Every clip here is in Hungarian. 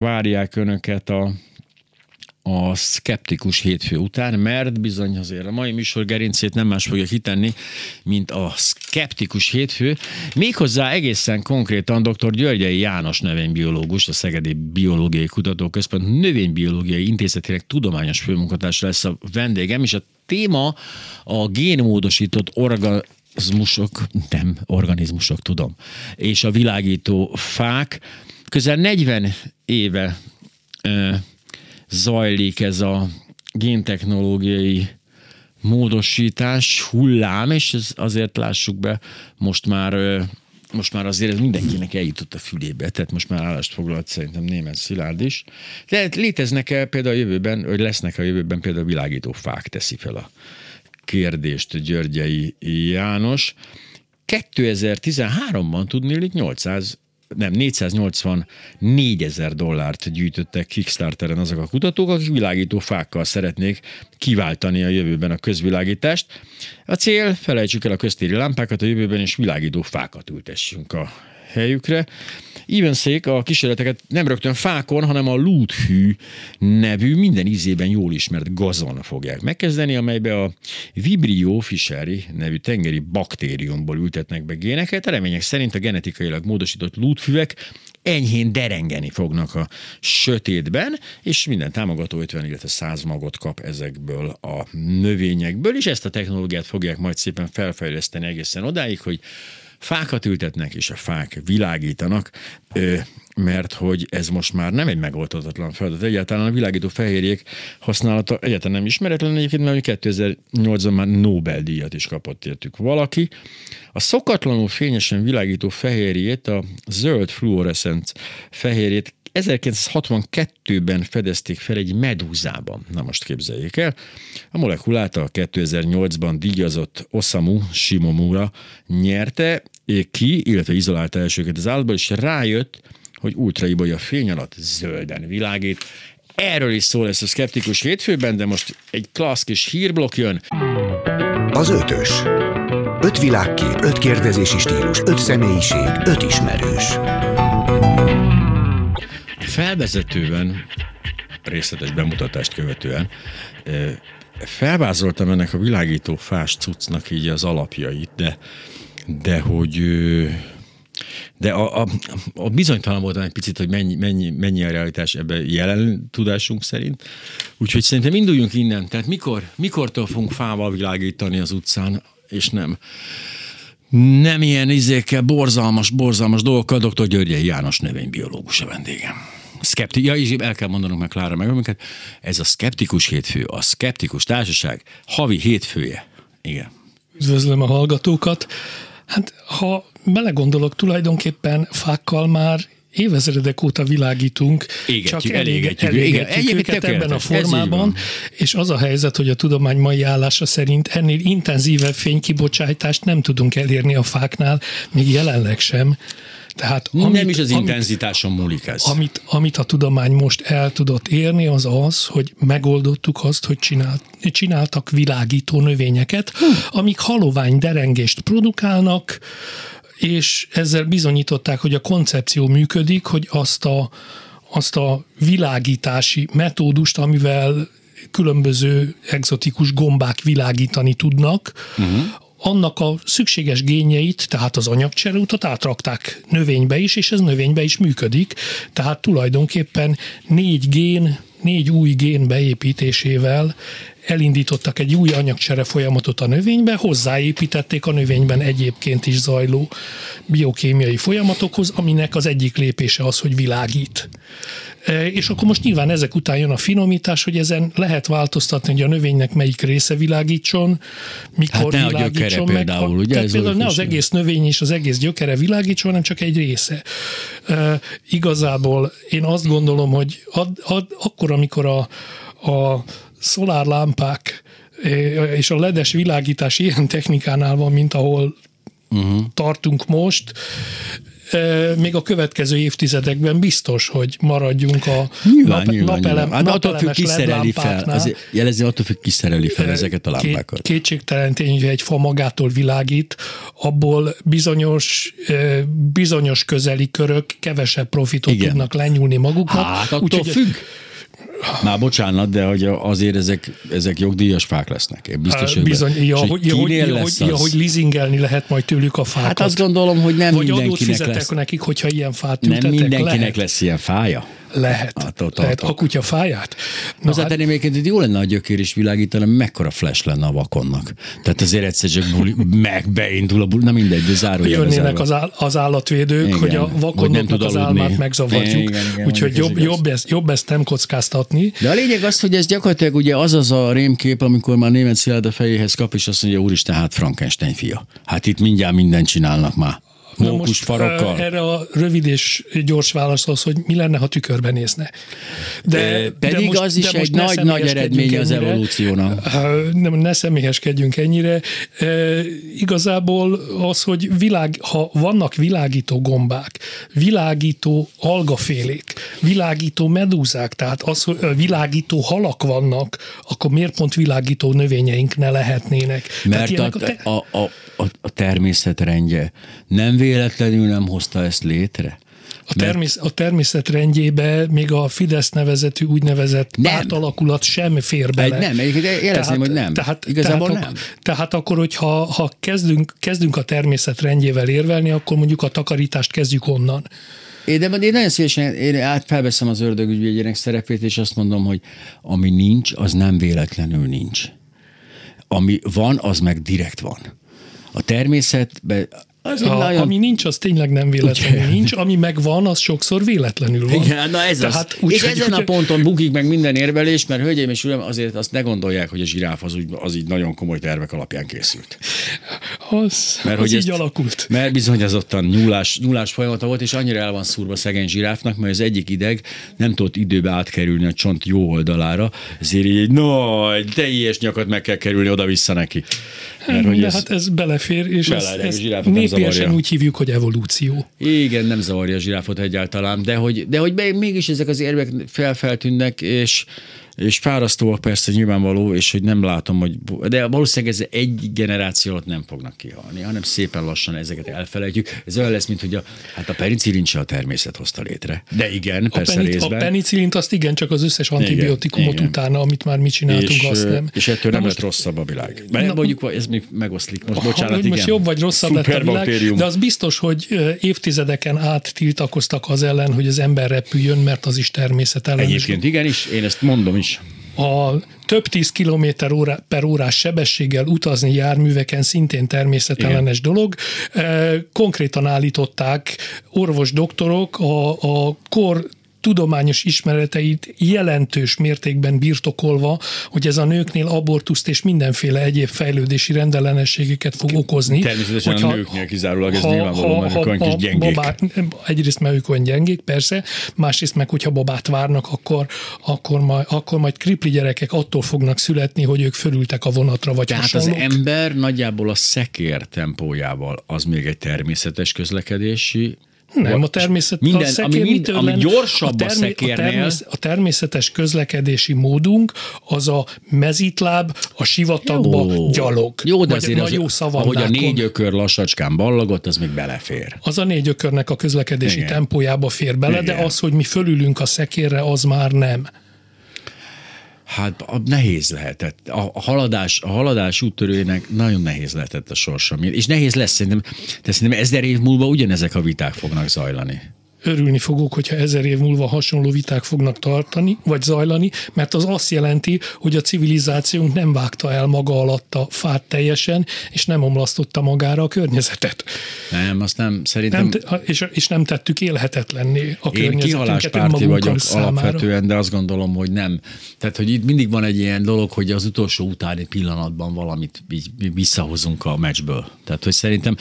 várják önöket a a szkeptikus hétfő után, mert bizony azért a mai műsor gerincét nem más fogja kitenni, mint a szkeptikus hétfő. Méghozzá egészen konkrétan dr. Györgyei János növénybiológus, a Szegedi Biológiai Kutatóközpont növénybiológiai intézetének tudományos főmunkatársa lesz a vendégem, és a téma a génmódosított organizmusok, nem, organizmusok, tudom, és a világító fák. Közel 40 éve zajlik ez a géntechnológiai módosítás hullám, és ez azért lássuk be, most már most már azért ez mindenkinek eljutott a fülébe, tehát most már állást foglalt szerintem német Szilárd is. De léteznek-e például a jövőben, vagy lesznek a jövőben például világító fák teszi fel a kérdést Györgyei János. 2013-ban tudnélik 800 nem, 484 ezer dollárt gyűjtöttek Kickstarteren azok a kutatók, akik világító fákkal szeretnék kiváltani a jövőben a közvilágítást. A cél, felejtsük el a köztéri lámpákat a jövőben, és világító fákat ültessünk a helyükre. Evenszék a kísérleteket nem rögtön fákon, hanem a lúthű nevű, minden ízében jól ismert gazon fogják megkezdeni, amelybe a Vibrio fischeri nevű tengeri baktériumból ültetnek be géneket. Remények szerint a genetikailag módosított lútfüvek enyhén derengeni fognak a sötétben, és minden támogató 50, illetve 100 magot kap ezekből a növényekből, és ezt a technológiát fogják majd szépen felfejleszteni egészen odáig, hogy fákat ültetnek, és a fák világítanak, mert hogy ez most már nem egy megoldhatatlan feladat. Egyáltalán a világító fehérjék használata egyáltalán nem ismeretlen egyébként, mert 2008-ban már Nobel-díjat is kapott értük valaki. A szokatlanul fényesen világító fehérjét, a zöld fluoreszent fehérjét 1962-ben fedezték fel egy medúzában. Na most képzeljék el. A molekulát a 2008-ban díjazott Osamu Shimomura nyerte ki, illetve izolálta elsőket az állatból, és rájött, hogy ultraibolya fény alatt zölden világít. Erről is szól lesz a szkeptikus hétfőben, de most egy klassz kis hírblokk jön. Az ötös. Öt világkép, öt kérdezési stílus, öt személyiség, öt ismerős. Felvezetőben, részletes bemutatást követően felvázoltam ennek a világító fás cuccnak így az alapjait, de, de hogy de a, a, a bizonytalan voltam egy picit, hogy mennyi, mennyi, mennyi a realitás ebben jelen tudásunk szerint. Úgyhogy szerintem induljunk innen. Tehát mikor, mikortól fogunk fával világítani az utcán, és nem nem ilyen izékkel, borzalmas, borzalmas dolgokkal. Dr. Györgyei János növénybiológus a vendégem. Skepti- ja, és el kell mondanom meg Klára meg amiket. Ez a Skeptikus hétfő, a Skeptikus Társaság havi hétfője. Igen. Üdvözlöm a hallgatókat. Hát, ha belegondolok, tulajdonképpen fákkal már évezredek óta világítunk, égetjük, csak elégetjük, elégetjük igen, őket ebben a formában, és az a helyzet, hogy a tudomány mai állása szerint ennél intenzívebb fénykibocsátást nem tudunk elérni a fáknál, még jelenleg sem. Tehát amit, nem is az amit, intenzitáson múlik ez. Amit, amit a tudomány most el tudott érni, az az, hogy megoldottuk azt, hogy csinált, csináltak világító növényeket, hm. amik halovány derengést produkálnak, és ezzel bizonyították, hogy a koncepció működik, hogy azt a, azt a világítási metódust, amivel különböző egzotikus gombák világítani tudnak, uh-huh annak a szükséges génjeit, tehát az anyagcsereutat átrakták növénybe is, és ez növénybe is működik. Tehát tulajdonképpen négy gén, négy új gén beépítésével elindítottak egy új anyagcsere folyamatot a növénybe, hozzáépítették a növényben egyébként is zajló biokémiai folyamatokhoz, aminek az egyik lépése az, hogy világít. E, és akkor most nyilván ezek után jön a finomítás, hogy ezen lehet változtatni, hogy a növénynek melyik része világítson, mikor hát ne világítson a meg. Például, ugye? Tehát például ne az egész növény és az egész gyökere világítson, hanem csak egy része. E, igazából én azt gondolom, hogy ad, ad, akkor, amikor a, a szolárlámpák e, és a ledes világítás ilyen technikánál van, mint ahol uh-huh. tartunk most, még a következő évtizedekben biztos, hogy maradjunk a Nyilván, nap, nyilván, napelem, nyilván. Hát attól függ, ki szereli fel, azért jelezni, attól függ, ki szereli fel ezeket a lámpákat. Két, kétségtelen tény, hogy egy fa magától világít, abból bizonyos, bizonyos közeli körök kevesebb profitot Igen. tudnak lenyúlni maguknak. Hát attól Úgyhogy- függ. Már bocsánat, de hogy azért ezek, ezek jogdíjas fák lesznek. Én biztos, hogy Bizony, ja, és hogy, ja, hogy, ja, lesz hogy, ja, hogy leasingelni lehet majd tőlük a fákat. Hát azt gondolom, hogy nem Vagy adót mindenkinek fizetek lesz. nekik, hogyha ilyen fát Nem ültetek? mindenkinek lehet. lesz ilyen fája. Lehet. Attól lehet. A kutya fáját? Na, hát, Hozzátenném egyébként, hogy jó lenne a gyökér is világítani, mekkora flash lenne a vakonnak. Tehát azért egyszer csak buli, meg beindul a buli, na mindegy, de zárójelben jönnének az, áll, az állatvédők, Igen. hogy a tud az aludni. álmát megzavarjuk. Úgyhogy jobb, igaz. jobb, ezt, jobb ezt nem kockáztatni. De a lényeg az, hogy ez gyakorlatilag ugye az az a rémkép, amikor már német Szilárd a fejéhez kap, és azt mondja, úristen, hát Frankenstein fia. Hát itt mindjárt mindent csinálnak már. Na farokkal. erre a rövid és gyors válasz az, hogy mi lenne, ha tükörben nézne. Eh, pedig az is egy ne nagy- nagy személyeskedjünk eredménye az evolúciónak. Eh, Nem, ne személyeskedjünk ennyire. Eh, Igazából az, hogy világ, ha vannak világító gombák, világító algafélék, világító medúzák, tehát az, hogy világító halak vannak, akkor miért pont világító növényeink ne lehetnének? Mert a, ilyenek te- a, a, a, a természet rendje nem véletlenül nem hozta ezt létre. A, termész, a természet rendjébe még a Fidesz nevezetű úgynevezett Nem. pártalakulat sem fér bele. Nem, egyébként jelezném, hogy nem. Igazából tehát, nem. Tehát akkor, hogyha ha kezdünk, kezdünk a természet rendjével érvelni, akkor mondjuk a takarítást kezdjük onnan. Én, de én nagyon szívesen én át felveszem az ördögügyvédjének szerepét, és azt mondom, hogy ami nincs, az nem véletlenül nincs. Ami van, az meg direkt van. A természetben az egy A, nagyon... Ami nincs, az tényleg nem véletlenül Ugye? nincs, ami megvan, az sokszor véletlenül van. Igen, na ez Tehát az. úgy, és hogy- ezen a hogy- ponton bukik meg minden érvelés, mert hölgyeim és uram, azért azt ne gondolják, hogy a zsiráf az, úgy, az így nagyon komoly tervek alapján készült. Az, Mert az hogy így ezt- alakult. Mert bizony az ottan nyúlás, nyúlás folyamata volt, és annyira el van szúrva szegény zsiráfnak, mert az egyik ideg nem tudott időbe átkerülni a csont jó oldalára, ezért így egy nagy, teljes nyakat meg kell kerülni oda-vissza neki. Mert hogy De ez, hát ez belefér, és Bele, ezt, ezt népiesen úgy hívjuk, hogy evolúció. igen, nem zavarja a zsiráfot egyáltalán, de hogy, de hogy mégis ezek az érvek felfeltűnnek, és és fárasztóak persze nyilvánvaló, és hogy nem látom, hogy... De valószínűleg ez egy generáció alatt nem fognak kihalni, hanem szépen lassan ezeket elfelejtjük. Ez olyan lesz, mint hogy a, hát a penicillin se a természet hozta létre. De igen, A, persze penit, a részben. penicillint azt igen, csak az összes antibiotikumot igen. utána, amit már mi csináltunk, és, azt nem. és ettől Na nem most- lett rosszabb a világ. Mert Na- mondjuk ez még megoszlik. Most bocsánat, hogy igen. most jobb vagy rosszabb lett a világ, de az biztos, hogy évtizedeken át tiltakoztak az ellen, hogy az ember repüljön, mert az is természetellenes. Egyébként igenis, én ezt mondom is. A több tíz kilométer óra, per órás sebességgel utazni járműveken szintén természetellenes Igen. dolog. E, Konkrétan állították orvos doktorok a, a kor tudományos ismereteit jelentős mértékben birtokolva, hogy ez a nőknél abortuszt és mindenféle egyéb fejlődési rendellenességeket fog okozni. Természetesen a Hogyha- nőknél kizárólag ez nyilvánvaló, mert ők olyan kis a gyengék. babák- egyrészt mert ők olyan gyengék, persze, másrészt meg, hogyha babát várnak, akkor, akkor, majd, akkor majd kripli gyerekek attól fognak születni, hogy ők fölültek a vonatra, vagy Tehát az hasonlók. ember nagyjából a szekér tempójával az még egy természetes közlekedési Nem, a természet, Minden, a szekér ami, mind, ami gyorsabb a, termé- szekérnél, a, termész, a természetes közlekedési módunk az a mezitláb, a sivatagba Jó. gyalog. Jó, de azért a az, jó ahogy a négy ökör lassacskán ballagott, az még belefér. Az a négy ökörnek a közlekedési Igen. tempójába fér bele, de Igen. az, hogy mi fölülünk a szekérre, az már nem. Hát a- nehéz lehetett. A haladás, a haladás úttörőjének nagyon nehéz lehetett a sorsa. És nehéz lesz, szerintem, de szerintem ezer év múlva ugyanezek a viták fognak zajlani. Örülni fogok, hogyha ezer év múlva hasonló viták fognak tartani, vagy zajlani, mert az azt jelenti, hogy a civilizációnk nem vágta el maga alatt a fát teljesen, és nem omlasztotta magára a környezetet. Nem, azt nem, szerintem... Nem, és, és nem tettük élhetetlenné a Én kihaláspárti vagyok számára. alapvetően, de azt gondolom, hogy nem. Tehát, hogy itt mindig van egy ilyen dolog, hogy az utolsó utáni pillanatban valamit visszahozunk a meccsből. Tehát, hogy szerintem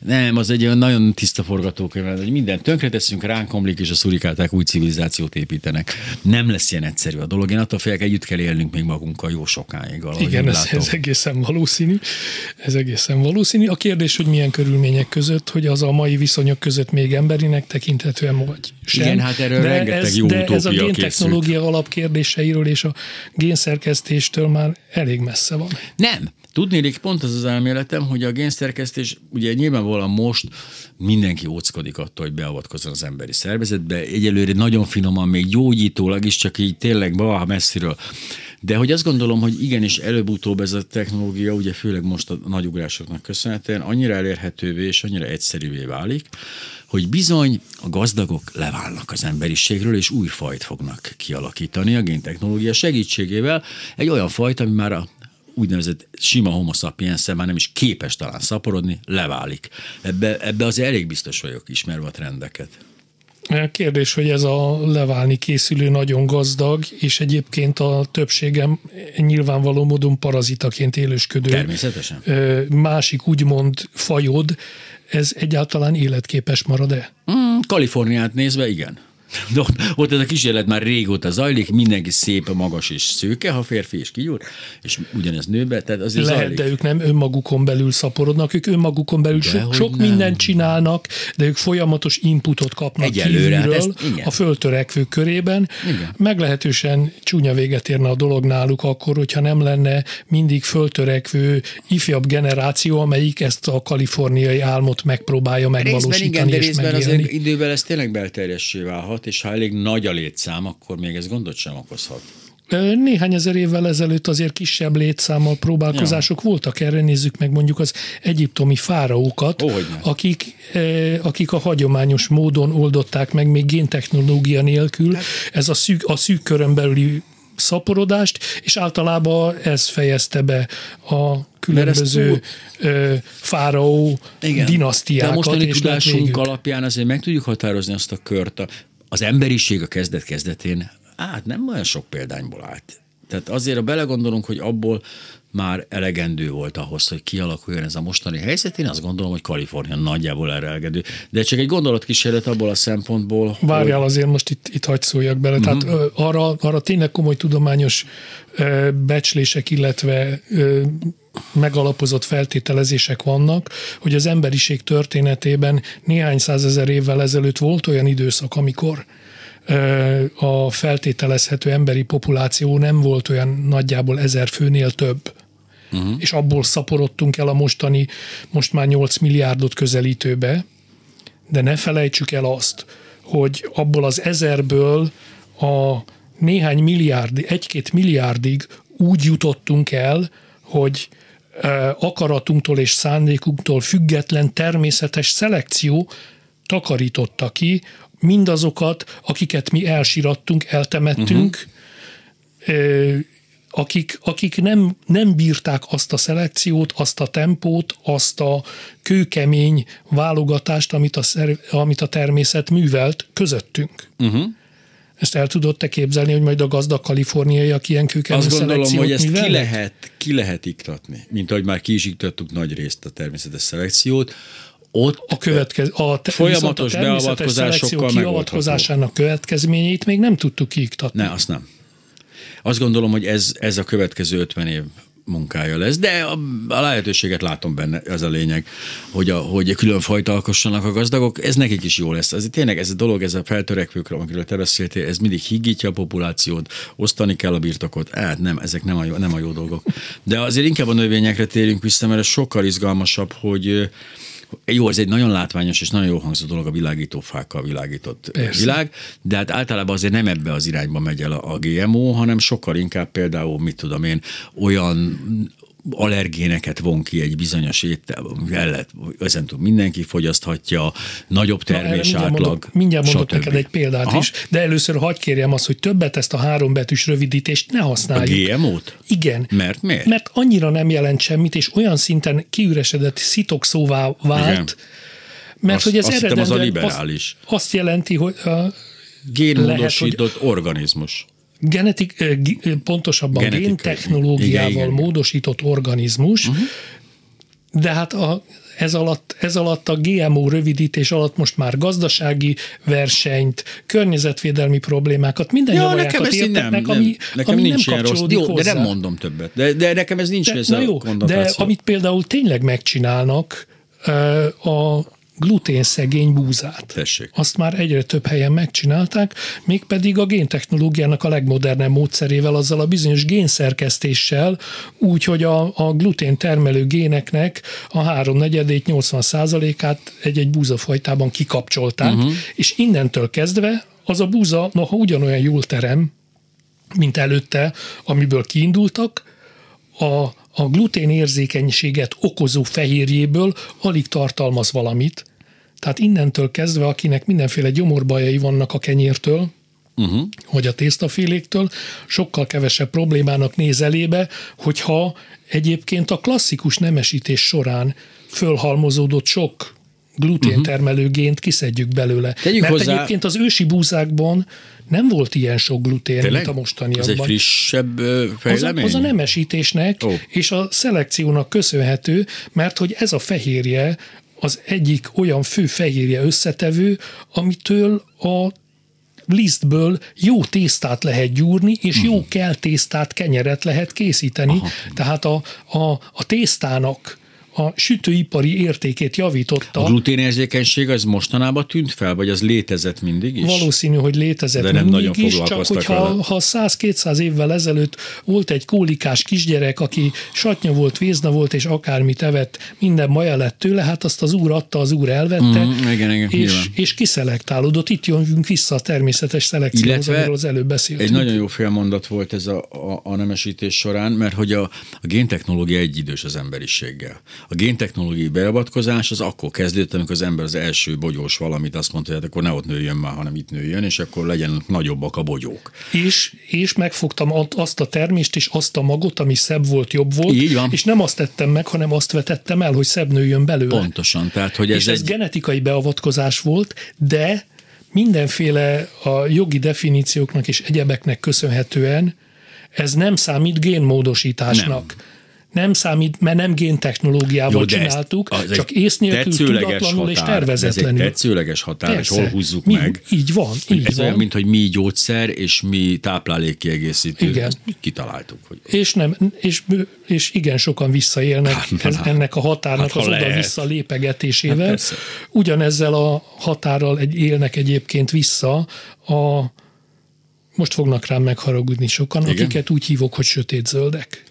nem, az egy olyan nagyon tiszta forgatókönyv, hogy mindent tönkreteszünk, ránk omlik, és a szurikáták új civilizációt építenek. Nem lesz ilyen egyszerű a dolog. Én attól félek, együtt kell élnünk még magunkkal jó sokáig. Igen, ez, ez, egészen valószínű. Ez egészen valószínű. A kérdés, hogy milyen körülmények között, hogy az a mai viszonyok között még emberinek tekinthetően vagy sem. Igen, hát erről de rengeteg ez, jó de ez a géntechnológia alapkérdéseiről és a génszerkesztéstől már elég messze van. Nem. Tudnélik, pont az az elméletem, hogy a génszerkesztés, ugye nyilvánvalóan most mindenki óckodik attól, hogy beavatkozzon az emberi szervezetbe. Egyelőre nagyon finoman, még gyógyítólag is, csak így tényleg baha messziről. De hogy azt gondolom, hogy igenis előbb-utóbb ez a technológia, ugye főleg most a nagy ugrásoknak köszönhetően annyira elérhetővé és annyira egyszerűvé válik, hogy bizony a gazdagok leválnak az emberiségről, és új fajt fognak kialakítani a géntechnológia segítségével. Egy olyan fajt, ami már a úgynevezett sima homo sapiens már nem is képes talán szaporodni, leválik. Ebbe, ebbe az elég biztos vagyok, ismerve a trendeket. Kérdés, hogy ez a leválni készülő nagyon gazdag, és egyébként a többségem nyilvánvaló módon parazitaként élősködő. Természetesen. Másik úgymond fajod, ez egyáltalán életképes marad-e? Mm, Kaliforniát nézve igen. De ott, ott ez a kísérlet már régóta zajlik, mindenki szép, magas és szőke, ha férfi és kigyúr, és ugyanez nőbe, tehát azért Lehet, zajlik. de ők nem önmagukon belül szaporodnak, ők önmagukon belül de sok, sok mindent csinálnak, de ők folyamatos inputot kapnak Egyelőre, hát kívülről hát ezt, a föltörekvő körében. Igen. Meglehetősen csúnya véget érne a dolog náluk akkor, hogyha nem lenne mindig föltörekvő ifjabb generáció, amelyik ezt a kaliforniai álmot megpróbálja megvalósítani részben igen, de részben azért idővel ez tényleg belterjessé válhat, és ha elég nagy a létszám, akkor még ez gondot sem okozhat. Néhány ezer évvel ezelőtt azért kisebb létszámmal próbálkozások ja. voltak. Erre nézzük meg mondjuk az egyiptomi fáraókat, oh, akik, akik a hagyományos módon oldották meg még géntechnológia nélkül. Hát. Ez a szűk, a szűk körön belüli szaporodást, és általában ez fejezte be a különböző túl... fáraó Igen. dinasztiákat. De mostani tudásunk alapján azért meg tudjuk határozni azt a kört, az emberiség a kezdet-kezdetén, hát nem olyan sok példányból állt. Tehát azért, ha belegondolunk, hogy abból már elegendő volt ahhoz, hogy kialakuljon ez a mostani helyzet. Én azt gondolom, hogy Kalifornia nagyjából erre elegendő. De csak egy gondolatkísérlet abból a szempontból. Várjál hogy... azért, most itt, itt hagyd szóljak bele. Uh-huh. Tehát uh, arra, arra tényleg komoly tudományos becslések, illetve megalapozott feltételezések vannak, hogy az emberiség történetében néhány százezer évvel ezelőtt volt olyan időszak, amikor a feltételezhető emberi populáció nem volt olyan nagyjából ezer főnél több. Uh-huh. És abból szaporodtunk el a mostani, most már 8 milliárdot közelítőbe, de ne felejtsük el azt, hogy abból az ezerből a néhány milliárd, egy-két milliárdig úgy jutottunk el, hogy akaratunktól és szándékunktól független természetes szelekció takarította ki mindazokat, akiket mi elsirattunk, eltemettünk, uh-huh. akik, akik nem, nem bírták azt a szelekciót, azt a tempót, azt a kőkemény válogatást, amit a, amit a természet művelt közöttünk. Uh-huh. Ezt el tudod te képzelni, hogy majd a gazdag kaliforniaiak ilyen kőkemény Azt gondolom, hogy ezt ki lehet, ki lehet iktatni, mint ahogy már ki is iktattuk nagy részt a természetes szelekciót, ott a, következ, a te, folyamatos a beavatkozásokkal kiavatkozásának következményeit még nem tudtuk kiiktatni. Ne, azt nem. Azt gondolom, hogy ez, ez a következő 50 év munkája lesz, de a, a lehetőséget látom benne, ez a lényeg, hogy, a, hogy külön fajta alkossanak a gazdagok, ez nekik is jó lesz. Ez tényleg ez a dolog, ez a feltörekvőkről, amiről te beszéltél, ez mindig higítja a populációt, osztani kell a birtokot, hát nem, ezek nem a jó, nem a jó dolgok. De azért inkább a növényekre térünk vissza, mert ez sokkal izgalmasabb, hogy jó, ez egy nagyon látványos és nagyon jó hangzó dolog a világító fákkal világított Persze. világ, de hát általában azért nem ebbe az irányba megy el a, a GMO, hanem sokkal inkább például, mit tudom én, olyan allergéneket von ki egy bizonyos étel, lehet, ezen túl mindenki fogyaszthatja, nagyobb termés Na, mindjárt átlag. Mondok, mindjárt mondok stb. neked egy példát Aha. is, de először hagyd kérjem azt, hogy többet ezt a hárombetűs rövidítést ne használjuk. A GMO-t? Igen. Mert miért? Mert annyira nem jelent semmit, és olyan szinten kiüresedett szitokszóvá vált, Igen. mert azt, hogy ez eredendően az a liberális. Azt, azt jelenti, hogy a, génmódosított lehet, hogy organizmus genetik, pontosabban Genetikai. géntechnológiával igen, igen. módosított organizmus, uh-huh. de hát a, ez alatt, ez alatt a GMO rövidítés alatt most már gazdasági versenyt, környezetvédelmi problémákat, minden Ja, nekem ez nem, értetnek, nem, ami, nekem ami nincs nem ilyen rossz. kapcsolódik Jó, hozzá. de nem mondom többet. De, de nekem ez nincs De, ez na a jó, de konnotáció. amit például tényleg megcsinálnak, ö, a gluténszegény búzát. Tessék. Azt már egyre több helyen megcsinálták, mégpedig a géntechnológiának a legmodernebb módszerével, azzal a bizonyos génszerkesztéssel, úgy, hogy a, a glutén termelő géneknek a háromnegyedét, 80 százalékát egy-egy búzafajtában kikapcsolták, uh-huh. és innentől kezdve az a búza, noha ugyanolyan jól terem, mint előtte, amiből kiindultak, a, a glutén érzékenységet okozó fehérjéből alig tartalmaz valamit. Tehát innentől kezdve, akinek mindenféle gyomorbajai vannak a kenyértől, uh-huh. vagy a tésztaféléktől, sokkal kevesebb problémának néz elébe, hogyha egyébként a klasszikus nemesítés során fölhalmozódott sok gluténtermelő gént kiszedjük belőle. Tegyük Mert hozzá- egyébként az ősi búzákban nem volt ilyen sok glutén, Tényleg? mint a mostaniakban. Ez egy frissebb ö, Az a, fejlemény? az a nemesítésnek Ó. és a szelekciónak köszönhető, mert hogy ez a fehérje az egyik olyan fő fehérje összetevő, amitől a lisztből jó tésztát lehet gyúrni, és Mhm. jó kell tésztát, kenyeret lehet készíteni. Aha. Tehát a, a, a tésztának a sütőipari értékét javította. A gluténérzékenység az mostanában tűnt fel, vagy az létezett mindig is? Valószínű, hogy létezett De nem mindig nagyon is, csak hogyha vele. ha 100-200 évvel ezelőtt volt egy kólikás kisgyerek, aki satnya volt, vézna volt, és akármit evett, minden maja lett tőle, hát azt az úr adta, az úr elvette, Mhm, igen, igen, és, nyilván. és kiszelektálódott. Itt jövünk vissza a természetes szelekcióhoz, amiről az előbb beszéltünk. Egy nagyon jó félmondat volt ez a, a, a nemesítés során, mert hogy a, a géntechnológia egyidős az emberiséggel. A géntechnológiai beavatkozás az akkor kezdődött, amikor az ember az első bogyós valamit azt mondta, hogy hát akkor ne ott nőjön már, hanem itt nőjön, és akkor legyen nagyobbak a bogyók. és, és megfogtam azt a termést és azt a magot, ami szebb volt, jobb volt, Így van. és nem azt tettem meg, hanem azt vetettem el, hogy szebb nőjön belőle. Pontosan, tehát hogy ez és ez egy... genetikai beavatkozás volt, de mindenféle a jogi definícióknak és egyebeknek köszönhetően ez nem számít génmódosításnak. Nem. Nem számít, mert nem géntechnológiával Jó, ezt- csináltuk, egy csak ész nélkül, tudatlanul és határ. tervezetlenül. Ez egy tetszőleges határ, és hol húzzuk mi, meg. Így van, így ez van. olyan, mint hogy mi gyógyszer, és mi táplálékkiegészítő. Igen. Ezt kitaláltuk, hogy És, nem, és, és igen sokan visszaélnek Hát, ez, ennek a határnak Hát, az oda-vissza Hát lépegetésével. persze. Ugyanezzel a határral egy, élnek egyébként vissza a most fognak rám megharagudni sokan, Igen. akiket úgy hívok, hogy sötétzöldek.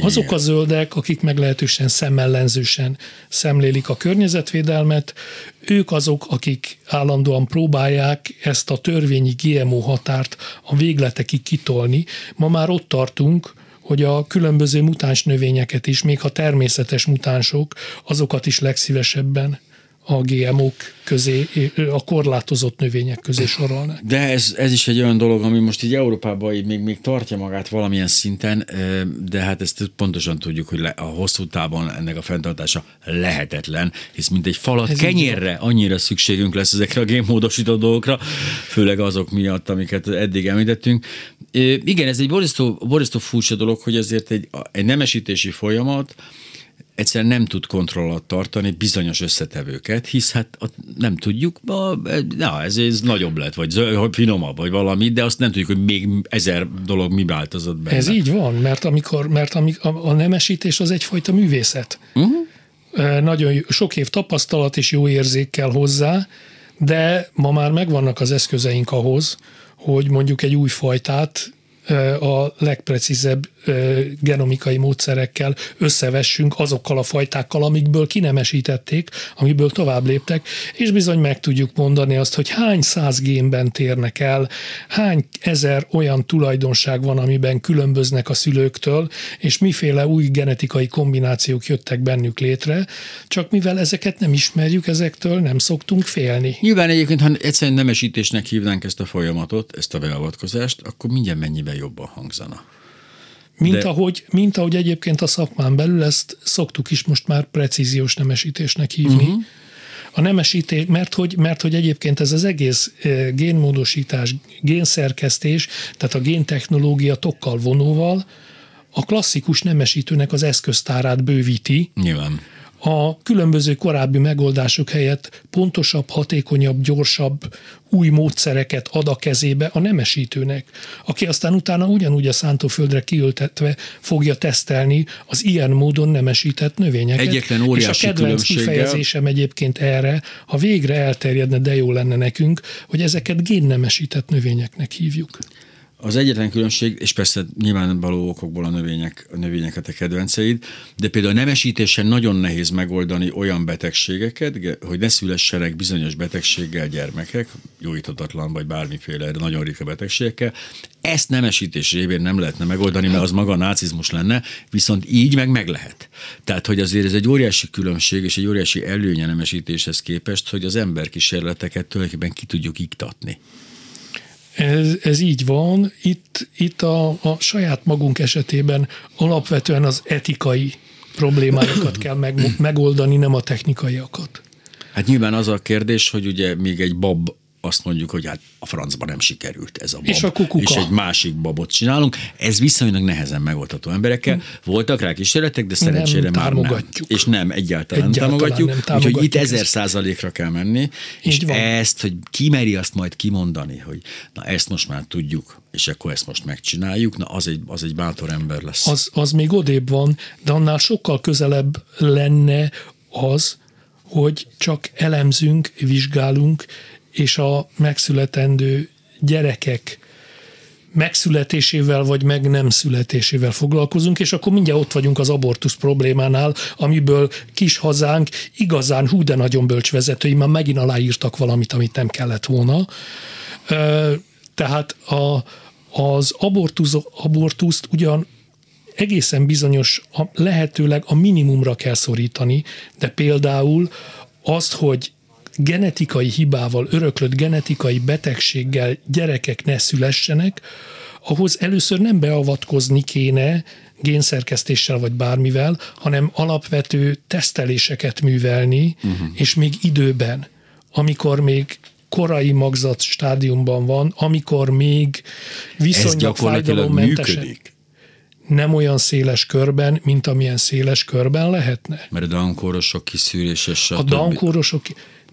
Azok a zöldek, akik meglehetősen szemellenzősen szemlélik a környezetvédelmet, ők azok, akik állandóan próbálják ezt a törvényi GMO határt a végletekig kitolni. Ma már ott tartunk, hogy a különböző mutáns növényeket is, még ha természetes mutánsok, azokat is legszívesebben a GMO-k közé, a korlátozott növények közé sorolnak. De ez, ez is egy olyan dolog, ami most így Európában így még, még tartja magát valamilyen szinten, de hát ezt pontosan tudjuk, hogy a hosszú távon ennek a fenntartása lehetetlen, hisz mint egy falat Ez kenyérre annyira szükségünk lesz ezekre a génmódosított dolgokra, főleg azok miatt, amiket eddig említettünk. Igen, ez egy borzasztó, borzasztó furcsa dolog, hogy azért egy, egy nemesítési folyamat, egyszerűen nem tud kontroll alatt tartani bizonyos összetevőket, hisz hát nem tudjuk, a- na, ez, ez nagyobb lett, vagy zö- hogy finomabb, vagy valami, de azt nem tudjuk, hogy még ezer dolog mi változott benne. Ez így van, mert, amikor, mert amik, a, a nemesítés az egyfajta művészet. Uh-huh. Nagyon sok év tapasztalat és jó érzék kell hozzá, de ma már megvannak az eszközeink ahhoz, hogy mondjuk egy új fajtát ö, a legprecízebb genomikai módszerekkel összevessünk azokkal a fajtákkal, amikből kinemesítették, amiből tovább léptek, és bizony meg tudjuk mondani azt, hogy hány száz génben térnek el, hány ezer olyan tulajdonság van, amiben különböznek a szülőktől, és miféle új genetikai kombinációk jöttek bennük létre, csak mivel ezeket nem ismerjük, ezektől nem szoktunk félni. Nyilván egyébként, ha egyszerűen nemesítésnek hívnánk ezt a folyamatot, ezt a beavatkozást, akkor mindjárt mennyiben jobban hangzana. Mint, De- ahogy, mint ahogy egyébként a szakmán belül ezt szoktuk is most már precíziós nemesítésnek hívni. Uh-huh. A nemesítés, mert hogy, mert hogy egyébként ez az egész eh, génmódosítás, génszerkesztés, tehát a géntechnológia tokkal vonóval a klasszikus nemesítőnek az eszköztárát bővíti, Nyilván. A különböző korábbi megoldások helyett pontosabb, hatékonyabb, gyorsabb új módszereket ad a kezébe a nemesítőnek, aki aztán utána ugyanúgy a szántóföldre kiültetve fogja tesztelni az ilyen módon nemesített növényeket. Egyetlen óriási És a kedvenc kifejezésem egyébként erre, ha végre elterjedne, de jó lenne nekünk, hogy ezeket génnemesített növényeknek hívjuk. Az egyetlen különbség, és persze nyilvánvaló okokból a, növények, a növényeket a kedvenceid, de például a nemesítésen nagyon nehéz megoldani olyan betegségeket, hogy ne szülessenek bizonyos betegséggel gyermekek, jóítatatlan vagy bármiféle nagyon ritka betegségekkel. Ezt nemesítés révén nem lehetne megoldani, mert az maga a nácizmus lenne, viszont így meg meg lehet. Tehát, hogy azért ez egy óriási különbség és egy óriási előnye nemesítéshez képest, hogy az emberkísérleteket tulajdonképpen ki tudjuk iktatni. Ez, ez így van. Itt, itt a, a saját magunk esetében alapvetően az etikai problémákat kell meg, megoldani, nem a technikaiakat. Hát nyilván az a kérdés, hogy ugye még egy bab azt mondjuk, hogy hát a francban nem sikerült ez a bab. És a kukuka. És egy másik babot csinálunk. Ez viszonylag nehezen megoldható emberekkel. Voltak rá kísérletek, de szerencsére nem már nem. És nem, egyáltalán, egyáltalán nem támogatjuk. Nem támogatjuk úgyhogy itt ezer százalékra kell menni. És van. ezt, hogy ki meri azt majd kimondani, hogy na ezt most már tudjuk, és akkor ezt most megcsináljuk, na az egy, az egy bátor ember lesz. Az, az még odébb van, de annál sokkal közelebb lenne az, hogy csak elemzünk, vizsgálunk, és a megszületendő gyerekek megszületésével vagy meg nem születésével foglalkozunk, és akkor mindjárt ott vagyunk az abortusz problémánál, amiből kis hazánk igazán hú de nagyon bölcs vezetői már megint aláírtak valamit, amit nem kellett volna. Tehát a, az abortusz, abortuszt ugyan egészen bizonyos, lehetőleg a minimumra kell szorítani, de például azt, hogy genetikai hibával, öröklött genetikai betegséggel gyerekek ne szülessenek, ahhoz először nem beavatkozni kéne génszerkesztéssel vagy bármivel, hanem alapvető teszteléseket művelni, uh-huh. és még időben, amikor még korai magzat stádiumban van, amikor még viszonylag fájdalommentesen. Működik nem olyan széles körben, mint amilyen széles körben lehetne. Mert a dankórosok kiszűrése, A dankórosok,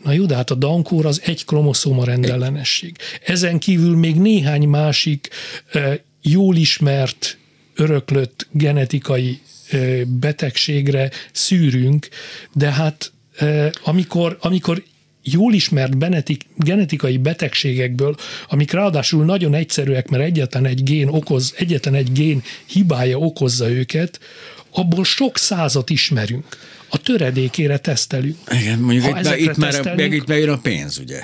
Na jó, de hát a dankór az egy kromoszóma rendellenesség. Ezen kívül még néhány másik jól ismert, öröklött genetikai betegségre szűrünk, de hát amikor, amikor jól ismert genetik, genetikai betegségekből, amik ráadásul nagyon egyszerűek, mert egyetlen egy gén okoz, egyetlen egy gén hibája okozza őket, abból sok százat ismerünk a töredékére tesztelünk. Igen, mondjuk itt, itt, itt, már, meg itt megjön a pénz, ugye?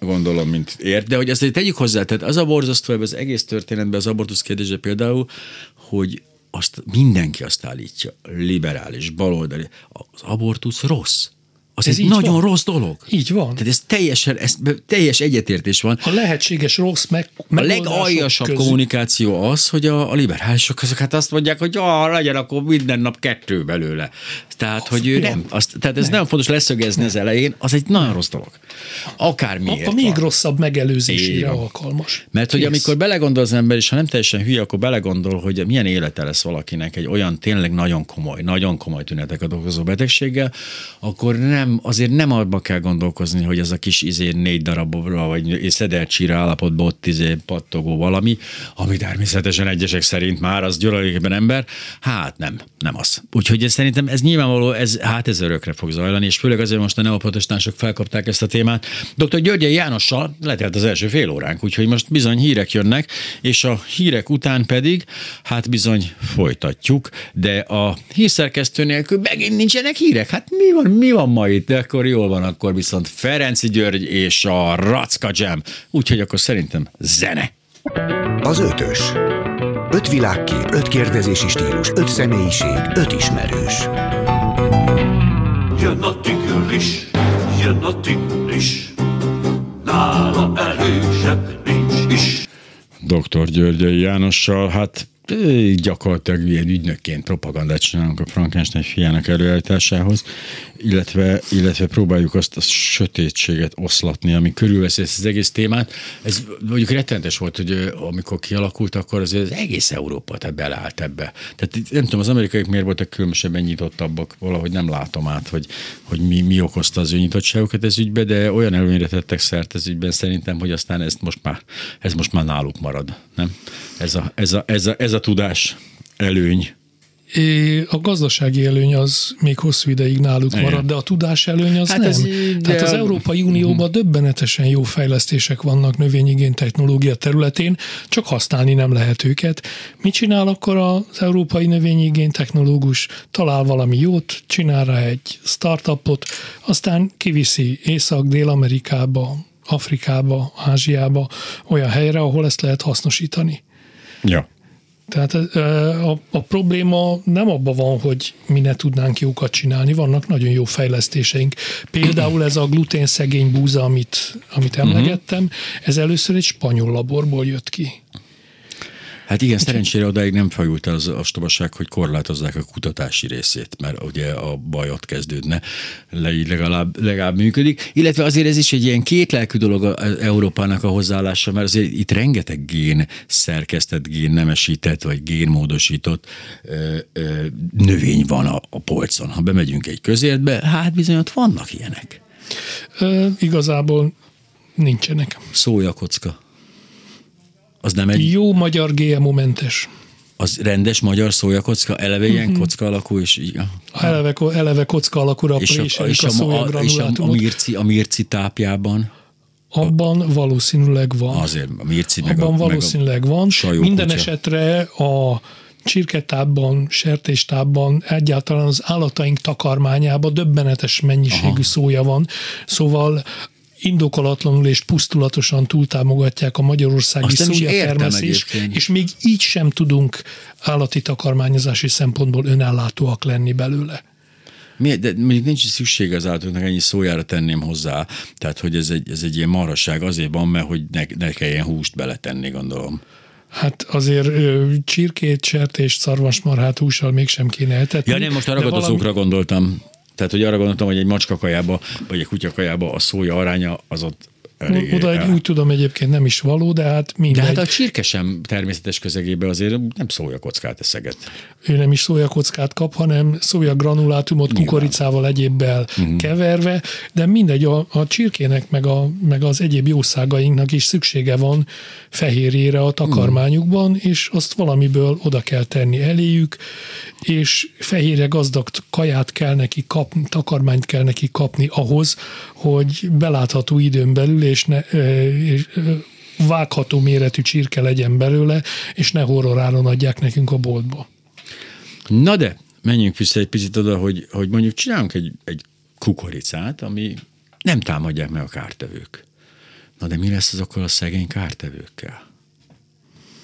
gondolom, mint ért. De hogy azt tegyük hozzá, tehát az a borzasztó az egész történetben az abortusz kérdése például, hogy azt mindenki azt állítja, liberális, baloldali, az abortusz rossz. Az ez egy nagyon van. rossz dolog. Így van. Tehát ez teljesen, ez teljes egyetértés van. A lehetséges rossz meg, A legaljasabb közül. kommunikáció az, hogy a, a liberálisok azok hát azt mondják, hogy ah, legyen akkor minden nap kettő belőle. Tehát, az, hogy ő nem. Azt, tehát ez nem. nagyon fontos leszögezni nem. az elején, az egy nagyon rossz dolog. Akármiért A, a még van. rosszabb megelőzésére alkalmas. Mert hogy Kész. amikor belegondol az ember, és ha nem teljesen hülye, akkor belegondol, hogy milyen élete lesz valakinek egy olyan tényleg nagyon komoly, nagyon komoly tüneteket okozó betegséggel, akkor nem azért nem abba kell gondolkozni, hogy ez a kis izé négy darabra, vagy szedelcsíre állapotban ott izé pattogó valami, ami természetesen egyesek szerint már az györelékében ember, hát nem, nem az. Úgyhogy ez szerintem ez nyilvánvaló, ez, hát ez örökre fog zajlani, és főleg azért most a neoprotestánsok felkapták ezt a témát. Dr. Györgyi Jánossal letelt az első fél óránk, úgyhogy most bizony hírek jönnek, és a hírek után pedig, hát bizony folytatjuk, de a hírszerkesztő nélkül megint nincsenek hírek. Hát mi van, mi van ma itt, de akkor jól van, akkor viszont Ferenci György és a Racka Jam. Úgyhogy akkor szerintem zene. Az ötös. Öt világkép, öt kérdezési stílus, öt személyiség, öt ismerős. Jön a tigris, jön a tigris, nála erősebb nincs is. Dr. Györgyei Jánossal, hát gyakorlatilag ilyen ügynökként propagandát csinálunk a Frankenstein fiának előállításához, illetve, illetve próbáljuk azt a sötétséget oszlatni, ami körülveszi ezt az egész témát. Ez mondjuk rettenetes volt, hogy amikor kialakult, akkor az, az egész Európa tehát beleállt ebbe. Tehát nem tudom, az amerikaiak miért voltak különösebben nyitottabbak, valahogy nem látom át, hogy, hogy mi, mi okozta az ő nyitottságukat ez ügybe, de olyan előnyre tettek szert ez ügyben szerintem, hogy aztán ezt most már, ez most már náluk marad. Nem? Ez a, ez a, ez a, ez a tudás előny. É, a gazdasági előny az még hosszú ideig náluk Igen. marad, de a tudás előny az hát nem. Ez, Tehát az Európai Unióban uh-huh. döbbenetesen jó fejlesztések vannak növényigén technológia területén, csak használni nem lehet őket. Mit csinál akkor az Európai Növényigén technológus? Talál valami jót, csinál rá egy startupot, aztán kiviszi Észak-Dél-Amerikába, Afrikába, Ázsiába, olyan helyre, ahol ezt lehet hasznosítani. Ja. Tehát a, a probléma nem abban van, hogy mi ne tudnánk jókat csinálni, vannak nagyon jó fejlesztéseink. Például ez a gluténszegény búza, amit, amit mhm. emlegettem, ez először egy spanyol laborból jött ki. Hát igen, szerencsére odáig nem fajult el az ostobaság, hogy korlátozzák a kutatási részét, mert ugye a baj ott kezdődne, le, legalább, legalább működik. Illetve azért ez is egy ilyen kétlelkű dolog az Európának a hozzáállása, mert azért itt rengeteg gén szerkesztett, gén nemesített, vagy génmódosított ö, ö, növény van a, a polcon. Ha bemegyünk egy közértbe, hát bizony ott vannak ilyenek. Ö, igazából nincsenek. Szójakocka. Az nem egy... Jó magyar GMO-mentes. Az rendes magyar szójakocka, eleve ilyen uh-huh. kocka alakú, és ja. eleve, eleve kocka alakúra és a, és a, a, a, és a, a, mirci, a mirci tápjában? Abban valószínűleg van. Azért a mirci meg Abban a, valószínűleg meg a van. Minden kutya. esetre a csirketában, sertéstában, egyáltalán az állataink takarmányában döbbenetes mennyiségű Aha. szója van. Szóval indokolatlanul és pusztulatosan túltámogatják a magyarországi szójatermesztést, és még így sem tudunk állati takarmányozási szempontból önellátóak lenni belőle. Miért? De még nincs szükség az állatoknak, ennyi szójára tenném hozzá. Tehát, hogy ez egy, ez egy ilyen marasság azért van, mert hogy ne, ne kelljen húst beletenni, gondolom. Hát azért ö, csirkét, sertést, szarvasmarhát hússal mégsem kéne etetni. Ja nem, most a ragadozókra valami... gondoltam. Tehát, hogy arra gondoltam, hogy egy macska kajába, vagy egy kutya kajába a szója aránya az ott Elég Oda el... úgy tudom egyébként nem is való, de hát mindegy. De hát a csirke sem természetes közegébe azért nem szója kockát eszeget. Ő nem is szója kockát kap, hanem szója granulátumot Nyilván. kukoricával egyébbel uh-huh. keverve, de mindegy, a, a csirkének meg, a, meg az egyéb jószágainknak is szüksége van fehérjére a takarmányukban, uh-huh. és azt valamiből oda kell tenni eléjük, és fehérje gazdag kaját kell neki kapni, takarmányt kell neki kapni ahhoz, hogy belátható időn belül és, ne, és vágható méretű csirke legyen belőle, és ne horroráron adják nekünk a boltba. Na de, menjünk vissza egy picit oda, hogy, hogy mondjuk csinálunk egy, egy kukoricát, ami nem támadják meg a kártevők. Na de mi lesz azokkal a szegény kártevőkkel?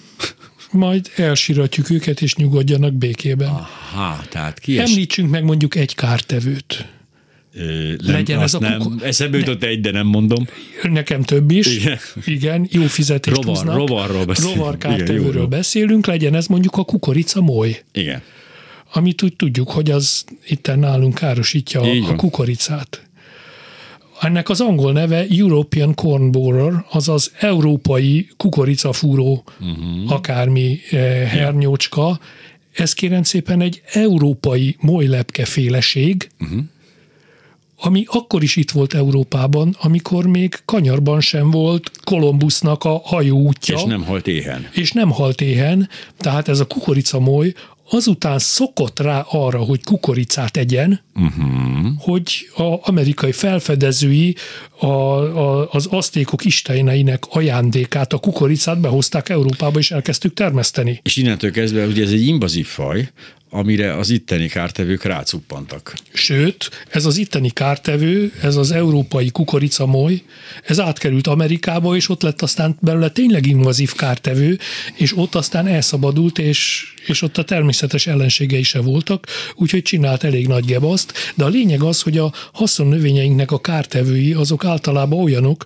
Majd elsiratjuk őket, és nyugodjanak békében. Aha, tehát ki es... Említsünk meg mondjuk egy kártevőt. Ö, Legyen ez a nem, kuko... Eszembe jutott ne, egy, de nem mondom. Nekem több is. Igen, Igen jó fizetést rovar, húznak. Rovarról beszélünk. Rovar Igen, beszélünk, legyen ez mondjuk a kukorica moly. Igen. Amit úgy tudjuk, hogy az itt nálunk károsítja a, a kukoricát. Ennek az angol neve European Corn Borer, azaz európai kukoricafúró uh-huh. akármi eh, hernyócska. Ez kérem szépen egy európai molylepke féleség, uh-huh ami akkor is itt volt Európában, amikor még kanyarban sem volt Kolumbusznak a hajóútja. És nem halt éhen. És nem halt éhen, tehát ez a kukoricamoly azután szokott rá arra, hogy kukoricát egyen, uh-huh. hogy a amerikai felfedezői a, a, az asztékok isteneinek ajándékát, a kukoricát behozták Európába, és elkezdtük termeszteni. És innentől kezdve, ugye ez egy invazív faj, amire az itteni kártevők rácuppantak. Sőt, ez az itteni kártevő, ez az európai kukoricamoly, ez átkerült Amerikába, és ott lett aztán belőle tényleg invazív kártevő, és ott aztán elszabadult, és, és ott a természetes ellenségei se voltak, úgyhogy csinált elég nagy gebaszt, de a lényeg az, hogy a növényeinknek a kártevői azok általában olyanok,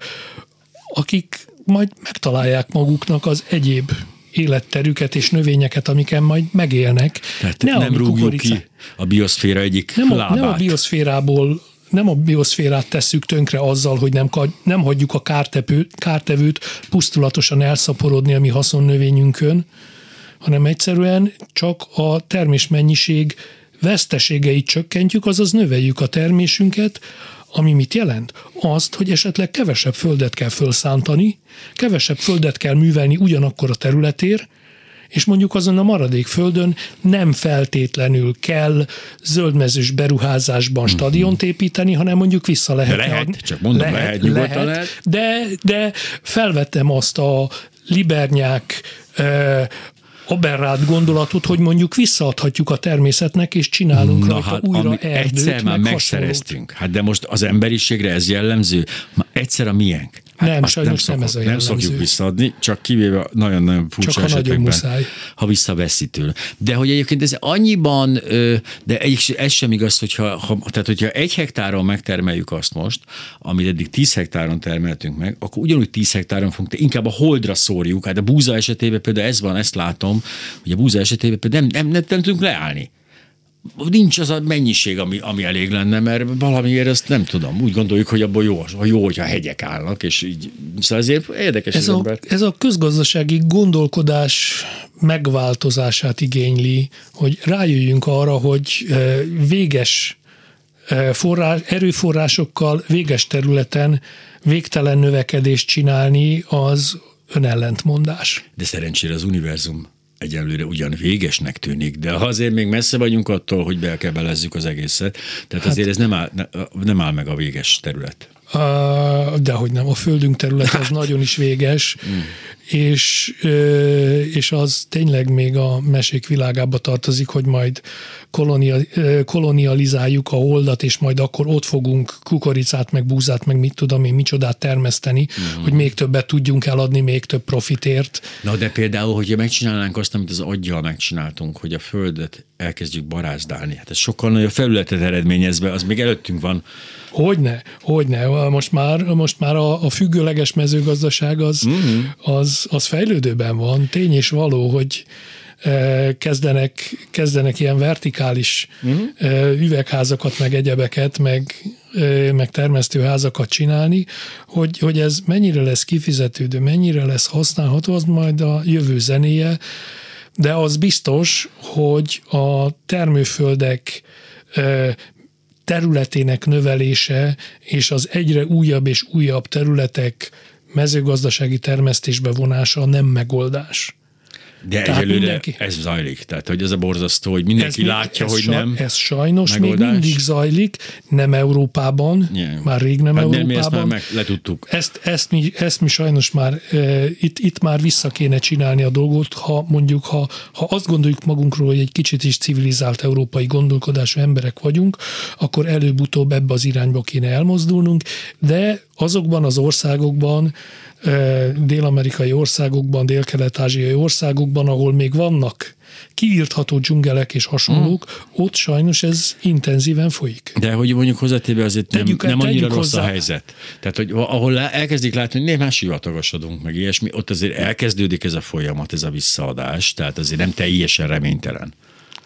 akik majd megtalálják maguknak az egyéb életterüket és növényeket, amiken majd megélnek. Tehát ne nem rúgjuk kukorica. ki a bioszféra egyik nem a, lábát. Nem a bioszférából nem a bioszférát tesszük tönkre azzal, hogy nem, nem hagyjuk a kártevő, kártevőt pusztulatosan elszaporodni a mi haszonnövényünkön, hanem egyszerűen csak a termésmennyiség veszteségeit csökkentjük, azaz növeljük a termésünket, ami mit jelent? Azt, hogy esetleg kevesebb földet kell felszántani, kevesebb földet kell művelni ugyanakkor a területér, és mondjuk azon a maradék földön nem feltétlenül kell zöldmezős beruházásban mm-hmm. stadiont építeni, hanem mondjuk vissza lehet. De lehet, adni. csak mondom, lehet, lehet, nyugodtan lehet, lehet. De, de felvettem azt a libernyák aberrált gondolatot, hogy mondjuk visszaadhatjuk a természetnek, és csinálunk Na rajta hát, újra erdőt, egyszer már megszereztünk. Hát de most az emberiségre ez jellemző? Ma egyszer a miénk. Hát nem, sajnos nem, szokott, nem ez a jellemző. Nem szokjuk visszaadni, csak kivéve nagyon-nagyon furcsa csak esetekben, muszáj. ha visszaveszi tőle. De hogy egyébként ez annyiban, de ez sem igaz, hogyha, ha, tehát hogyha egy hektáron megtermeljük azt most, amit eddig 10 hektáron termeltünk meg, akkor ugyanúgy 10 hektáron fogunk, inkább a holdra szórjuk. Hát a búza esetében például ez van, ezt látom, hogy a búza esetében például nem, nem, nem, nem tudunk leállni nincs az a mennyiség, ami, ami elég lenne, mert valamiért ezt nem tudom. Úgy gondoljuk, hogy abból jó, jó hogyha hegyek állnak, és így. Szóval ezért érdekes. Ez, a, ez a közgazdasági gondolkodás megváltozását igényli, hogy rájöjjünk arra, hogy eh, véges eh, forrás, erőforrásokkal véges területen végtelen növekedést csinálni, az önellentmondás. De szerencsére az univerzum egyelőre ugyan végesnek tűnik, de azért még messze vagyunk attól, hogy belkebelezzük az egészet. Tehát hát, azért ez nem áll, nem áll meg a véges terület. De hogy nem, a földünk terület az hát. nagyon is véges, mm. És, és az tényleg még a mesék világába tartozik, hogy majd kolonia, kolonializáljuk a holdat, és majd akkor ott fogunk kukoricát, meg búzát, meg mit tudom én, micsodát termeszteni, mm. hogy még többet tudjunk eladni, még több profitért. Na de például, hogyha megcsinálnánk azt, amit az aggyal megcsináltunk, hogy a földet elkezdjük barázdálni, hát ez sokkal nagyobb felületet eredményez be, az még előttünk van. Hogyne, hogyne. Most már, most már a, a függőleges mezőgazdaság az, mm-hmm. az, az fejlődőben van. Tény és való, hogy kezdenek, kezdenek ilyen vertikális uh-huh. üvegházakat, meg egyebeket, meg, meg termesztőházakat csinálni, hogy, hogy ez mennyire lesz kifizetődő, mennyire lesz használható, az majd a jövő zenéje, de az biztos, hogy a termőföldek területének növelése és az egyre újabb és újabb területek mezőgazdasági termesztésbe vonása nem megoldás. De tehát egyelőre mindenki, ez zajlik, tehát hogy ez a borzasztó, hogy mindenki ez, látja, ez hogy saj, nem. Ez sajnos megoldás. még mindig zajlik, nem Európában, yeah. már rég nem hát Európában. Mi ezt már meg letudtuk. Ezt, ezt, mi, ezt mi sajnos már, e, itt, itt már vissza kéne csinálni a dolgot, ha mondjuk, ha, ha azt gondoljuk magunkról, hogy egy kicsit is civilizált európai gondolkodású emberek vagyunk, akkor előbb-utóbb ebbe az irányba kéne elmozdulnunk, de azokban az országokban, dél-amerikai országokban, dél-kelet-ázsiai országokban, ahol még vannak kiírtható dzsungelek és hasonlók, mm. ott sajnos ez intenzíven folyik. De hogy mondjuk hozzátéve azért nem, tegyük, nem annyira rossz hozzá. a helyzet. Tehát, hogy ahol elkezdik látni, hogy néha sivatagosodunk, meg ilyesmi, ott azért elkezdődik ez a folyamat, ez a visszaadás, tehát azért nem teljesen reménytelen.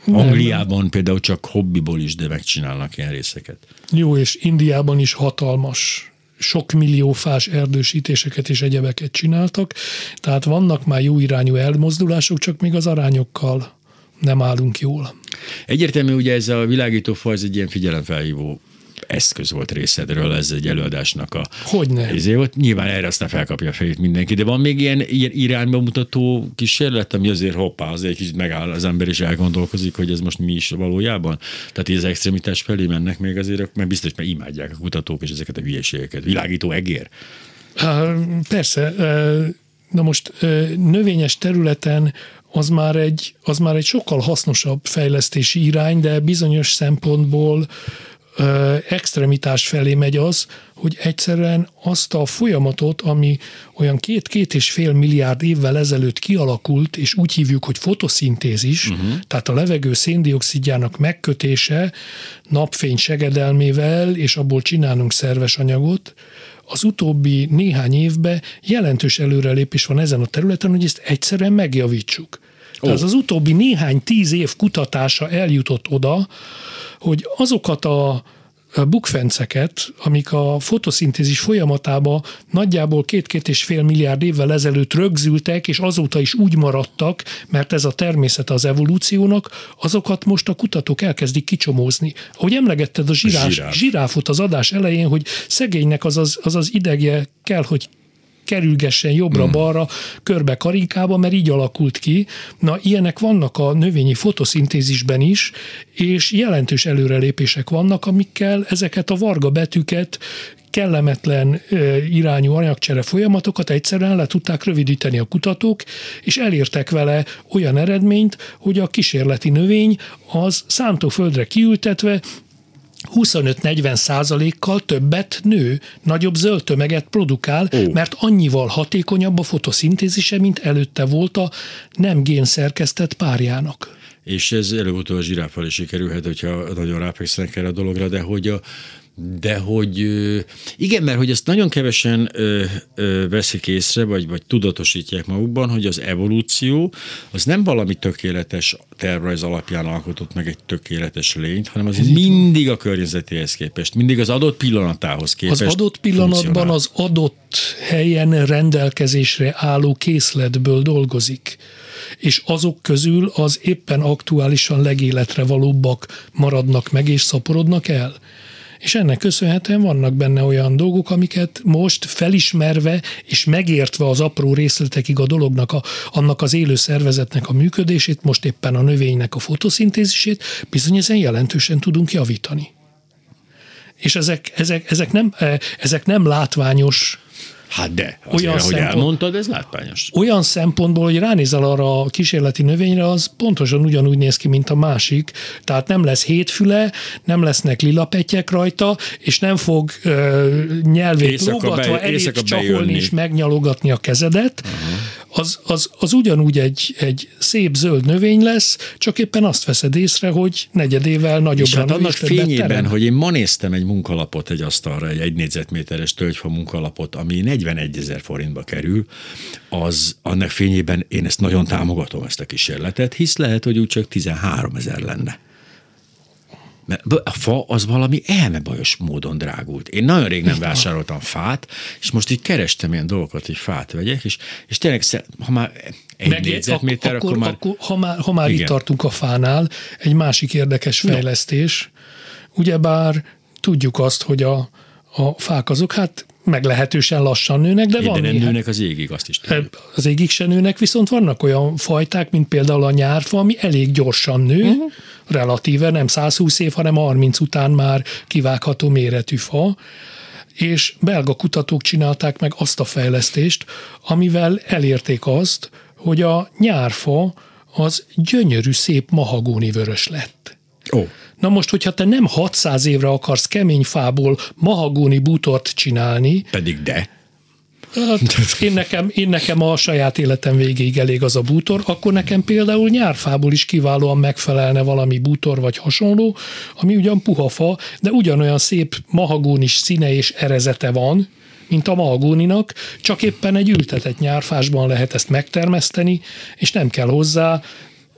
Nem. Angliában például csak hobbiból is, de megcsinálnak ilyen részeket. Jó, és Indiában is hatalmas sok millió fás erdősítéseket és egyebeket csináltak, tehát vannak már jó irányú elmozdulások, csak még az arányokkal nem állunk jól. Egyértelmű, ugye ez a világítófa, ez egy ilyen figyelemfelhívó eszköz volt részedről, ez egy előadásnak a... Hogyne. Ezért volt, nyilván erre aztán felkapja a fejét mindenki, de van még ilyen, ilyen irányba mutató kísérlet, ami azért hoppá, azért egy kicsit megáll az ember is elgondolkozik, hogy ez most mi is valójában. Tehát az extremitás felé mennek még azért, mert biztos, mert imádják a kutatók és ezeket a hülyeségeket. Világító egér. Persze. Na most növényes területen az már, egy, az már egy sokkal hasznosabb fejlesztési irány, de bizonyos szempontból extremitás felé megy az, hogy egyszerűen azt a folyamatot, ami olyan két-két és fél milliárd évvel ezelőtt kialakult, és úgy hívjuk, hogy fotoszintézis, uh-huh. tehát a levegő széndiokszidjának megkötése napfény segedelmével, és abból csinálunk szerves anyagot, az utóbbi néhány évben jelentős előrelépés van ezen a területen, hogy ezt egyszerűen megjavítsuk. Tehát az, az utóbbi néhány tíz év kutatása eljutott oda, hogy azokat a bukfenceket, amik a fotoszintézis folyamatába nagyjából két-két és fél milliárd évvel ezelőtt rögzültek, és azóta is úgy maradtak, mert ez a természet az evolúciónak, azokat most a kutatók elkezdik kicsomózni. Ahogy emlegetted a zsirás, zsiráf. zsiráfot az adás elején, hogy szegénynek az az, az, az idegje kell, hogy kerülgessen jobbra-balra, körbe karikába, mert így alakult ki. Na, ilyenek vannak a növényi fotoszintézisben is, és jelentős előrelépések vannak, amikkel ezeket a varga betűket kellemetlen irányú anyagcsere folyamatokat egyszerűen le tudták rövidíteni a kutatók, és elértek vele olyan eredményt, hogy a kísérleti növény az szántóföldre kiültetve 25-40 százalékkal többet nő, nagyobb zöld tömeget produkál, Ó. mert annyival hatékonyabb a fotoszintézise, mint előtte volt a nem génszerkesztett párjának. És ez előbb-utóbb a zsiráffal is sikerülhet, hogyha nagyon rápekszenek erre a dologra, de hogy a, de hogy igen, mert hogy ezt nagyon kevesen ö, ö, veszik észre, vagy, vagy tudatosítják magukban, hogy az evolúció az nem valami tökéletes tervrajz alapján alkotott meg egy tökéletes lényt, hanem az mindig a környezetéhez képest, mindig az adott pillanatához képest. Az adott pillanatban az adott helyen rendelkezésre álló készletből dolgozik és azok közül az éppen aktuálisan legéletre valóbbak maradnak meg és szaporodnak el és ennek köszönhetően vannak benne olyan dolgok, amiket most felismerve és megértve az apró részletekig a dolognak, a, annak az élő szervezetnek a működését, most éppen a növénynek a fotoszintézisét, bizony ezen jelentősen tudunk javítani. És ezek, ezek, ezek, nem, eh, ezek nem látványos Hát de, azért, olyan ahogy szempont, elmondtad, ez látványos. Olyan szempontból, hogy ránézel arra a kísérleti növényre, az pontosan ugyanúgy néz ki, mint a másik. Tehát nem lesz hétfüle, nem lesznek lilapetyek rajta, és nem fog ö, nyelvét lógatva elét csaholni és megnyalogatni a kezedet. Uh-huh. Az, az, az ugyanúgy egy, egy szép zöld növény lesz, csak éppen azt veszed észre, hogy negyedével nagyobb. És hát annak fényében, terem. hogy én ma néztem egy munkalapot egy asztalra, egy egy négyzetméteres tölgyfa munkalapot, ami 41 ezer forintba kerül, az annak fényében én ezt nagyon támogatom, ezt a kísérletet, hisz lehet, hogy úgy csak 13 ezer lenne. Mert a fa az valami elmebajos módon drágult. Én nagyon rég nem vásároltam fát, és most így kerestem ilyen dolgokat, hogy fát vegyek, és, és tényleg, ha már egy Meg, négyzetméter, akkor, akkor már... Akkor, ha már, ha már itt tartunk a fánál, egy másik érdekes fejlesztés, no. ugyebár tudjuk azt, hogy a, a fák azok hát meglehetősen lassan nőnek, de, de van nem nőnek az égig, azt is tudjuk. Az égig se nőnek, viszont vannak olyan fajták, mint például a nyárfa, ami elég gyorsan nő, uh-huh. relatíve nem 120 év, hanem 30 után már kivágható méretű fa, és belga kutatók csinálták meg azt a fejlesztést, amivel elérték azt, hogy a nyárfa az gyönyörű, szép mahagóni vörös lett. Oh. Na most, hogyha te nem 600 évre akarsz kemény fából mahagóni bútort csinálni. Pedig de. Hát, én, nekem, én nekem a saját életem végéig elég az a bútor, akkor nekem például nyárfából is kiválóan megfelelne valami bútor vagy hasonló, ami ugyan puha fa, de ugyanolyan szép mahagónis színe és erezete van, mint a mahagóninak, csak éppen egy ültetett nyárfásban lehet ezt megtermeszteni, és nem kell hozzá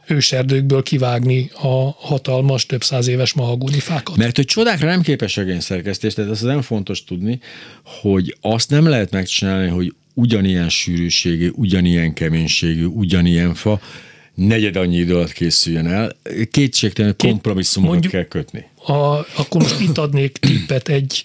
őserdőkből kivágni a hatalmas, több száz éves mahagóni fákat. Mert hogy csodákra nem képes a génszerkesztés, tehát ez nem fontos tudni, hogy azt nem lehet megcsinálni, hogy ugyanilyen sűrűségű, ugyanilyen keménységű, ugyanilyen fa, negyed annyi idő alatt készüljön el. Kétségtelen kompromisszumokat kell kötni. A, akkor most itt adnék tippet egy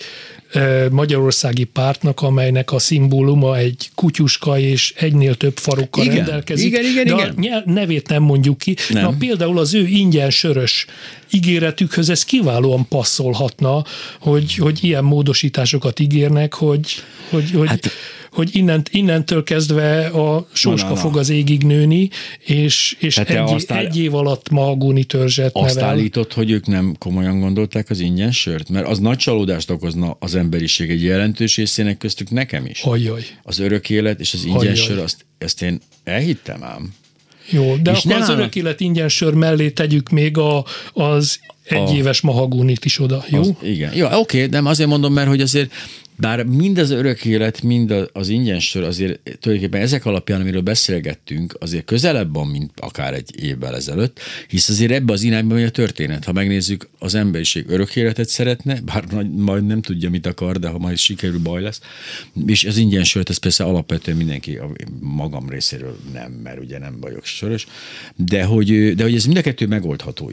magyarországi pártnak, amelynek a szimbóluma egy kutyuska és egynél több farokkal igen, rendelkezik. Igen, igen, de igen. a nevét nem mondjuk ki. Nem. Na, például az ő ingyen sörös ígéretükhöz ez kiválóan passzolhatna, hogy, hogy ilyen módosításokat ígérnek, hogy, hogy, hogy hát, hogy innent, innentől kezdve a sóska na, na, na. fog az égig nőni, és, és egy, aztán, egy év alatt magóni törzset azt nevel. állított, hogy ők nem komolyan gondolták az ingyen sört? Mert az nagy csalódást okozna az emberiség egy jelentős részének köztük nekem is. Ajaj. Az örök élet és az ingyen Ajaj. sör, azt, ezt én elhittem ám. Jó, de és akkor az örök élet ingyen sör mellé tegyük még a, az egyéves mahagónit is oda, jó? Az, igen. Jó, oké, de azért mondom, mert hogy azért bár mind az örök élet, mind az ingyen sör azért tulajdonképpen ezek alapján, amiről beszélgettünk, azért közelebb van, mint akár egy évvel ezelőtt, hisz azért ebbe az irányba megy a történet. Ha megnézzük, az emberiség örök életet szeretne, bár majd nem tudja, mit akar, de ha majd sikerül, baj lesz. És az ingyen sört, ez persze alapvetően mindenki a magam részéről nem, mert ugye nem vagyok sörös, de hogy, de hogy ez mind a kettő megoldható,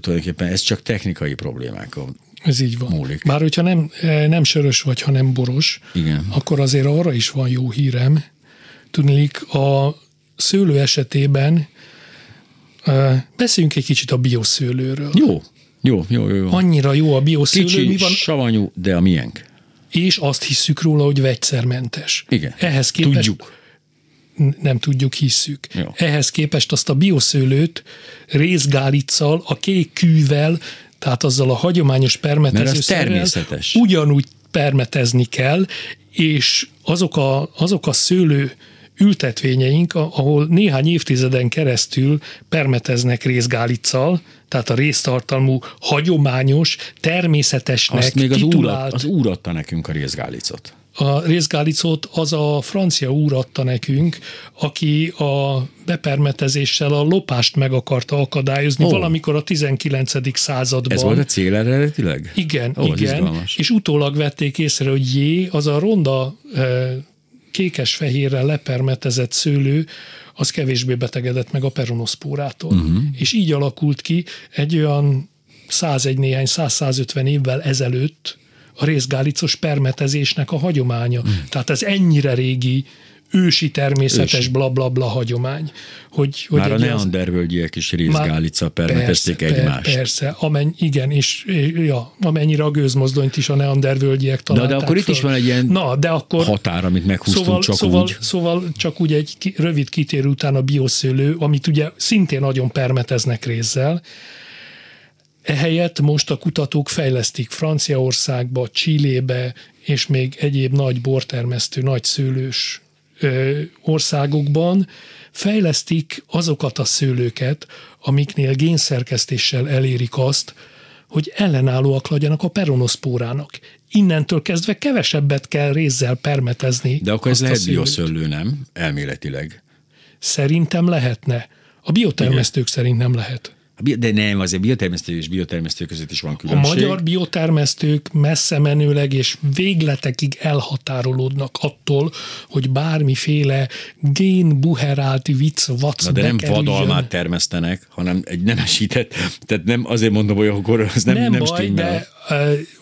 tulajdonképpen ez csak technikai problémák ez így van. Múlik. Bár hogyha nem, eh, nem sörös vagy, hanem boros, Igen. akkor azért arra is van jó hírem. Tudnék, a szőlő esetében eh, beszéljünk egy kicsit a bioszőlőről. Jó, jó, jó, jó. jó. Annyira jó a bioszőlő, Kicsi, mi van, savanyú, de a miénk. és azt hisszük róla, hogy vegyszermentes. Igen. Ehhez képest, Tudjuk. nem tudjuk, hisszük. Jó. Ehhez képest azt a bioszőlőt részgálicsal, a kék kűvel, tehát azzal a hagyományos permetezőszerrel természetes. ugyanúgy permetezni kell, és azok a, azok a szőlő ültetvényeink, ahol néhány évtizeden keresztül permeteznek részgálicsal, tehát a résztartalmú, hagyományos, természetesnek Azt még az úr, titulált az úr adta nekünk a részgálicot. A részgálicót az a francia úr adta nekünk, aki a bepermetezéssel a lopást meg akarta akadályozni Ó. valamikor a 19. században. Ez volt a cél eredetileg? Igen, ez igen. És utólag vették észre, hogy jé, az a ronda eh, kékes-fehérrel lepermetezett szőlő, az kevésbé betegedett meg a peronoszpórától. Uh-huh. És így alakult ki egy olyan 101 néhány, 100-150 évvel ezelőtt a részgálicos permetezésnek a hagyománya. Uh-huh. Tehát ez ennyire régi, ősi természetes blablabla bla, bla hagyomány. Hogy, hogy Már a neandervölgyiek is részgálica permetezték egymást. Persze, amen, igen, és ja, amennyire a gőzmozdonyt is a neandervölgyiek Na, találták de akkor itt föl. is van egy ilyen Na, de akkor határ, amit meghúztunk szóval, csak szóval, úgy. Szóval csak úgy egy ki, rövid kitérő után a bioszőlő, amit ugye szintén nagyon permeteznek rézzel, Ehelyett most a kutatók fejlesztik Franciaországba, Csillébe és még egyéb nagy bortermesztő, nagy szőlős ö, országokban fejlesztik azokat a szőlőket, amiknél génszerkesztéssel elérik azt, hogy ellenállóak legyenek a peronoszpórának. Innentől kezdve kevesebbet kell rézzel permetezni. De akkor ez lehet bioszöllő, nem? Elméletileg. Szerintem lehetne. A biotermesztők szerint nem lehet. A De nem, azért biotermesztő és biotermesztő között is van A különbség. magyar biotermesztők messze menőleg és végletekig elhatárolódnak attól, hogy bármiféle génbuherált vicc, vac Na, de nem bekerüljön. vadalmát termesztenek, hanem egy nemesített, tehát nem azért mondom, hogy akkor az nem, nem, nem, baj, de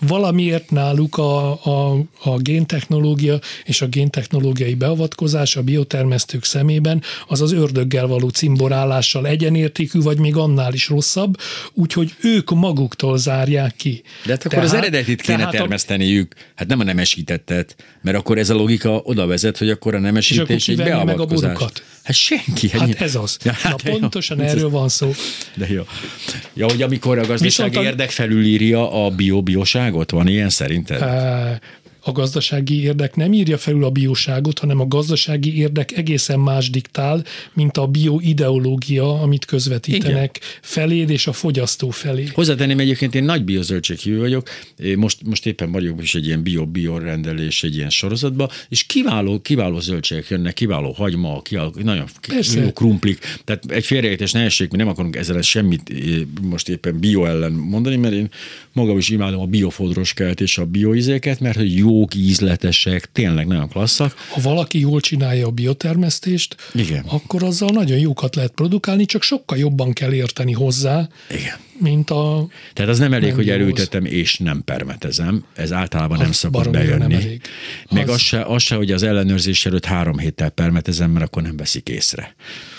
valamiért náluk a, a, a géntechnológia és a géntechnológiai beavatkozás a biotermesztők szemében az az ördöggel való cimborálással egyenértékű, vagy még annál is rosszabb, úgyhogy ők maguktól zárják ki. De hát akkor az eredetit kéne tehát termeszteniük, hát nem a nemesítettet, mert akkor ez a logika oda vezet, hogy akkor a nemesítés egy meg a borukat? Hát senki. Hát ez az. Ja, Na de jó. pontosan Ez- erről van szó. De jó. Ja, hogy amikor a gazdasági Viszont érdek felülírja a bio-bioságot, van ilyen szerinted? Á, A gazdasági érdek nem írja felül a bioságot, hanem a gazdasági érdek egészen más diktál, mint a bioideológia, amit közvetítenek Igen. feléd és a fogyasztó felé. Hozzátenném egyébként, én nagy biozöldséghívő vagyok, most, most éppen vagyok is egy ilyen bio-bio rendelés egy ilyen sorozatban, és kiváló, kiváló zöldségek jönnek, kiváló hagyma, kiváló, nagyon Persze. jó krumplik. Tehát egy félreértés ne essék, mi nem akarunk ezzel semmi most éppen bio ellen mondani, mert én magam is imádom a biofodroskát és a bioizéket, mert hogy jók, ízletesek, tényleg nagyon klasszak. Ha valaki jól csinálja a biotermesztést, Igen. akkor azzal nagyon jókat lehet produkálni, csak sokkal jobban kell érteni hozzá, Igen. Mint a... Tehát az nem elég, Nem hogy elültetem és nem permetezem. Ez általában nem Az nem bejönni. elég. Meg Az- az se, az se, hogy az ellenőrzés előtt három héttel permetezem, mert akkor nem veszik észre.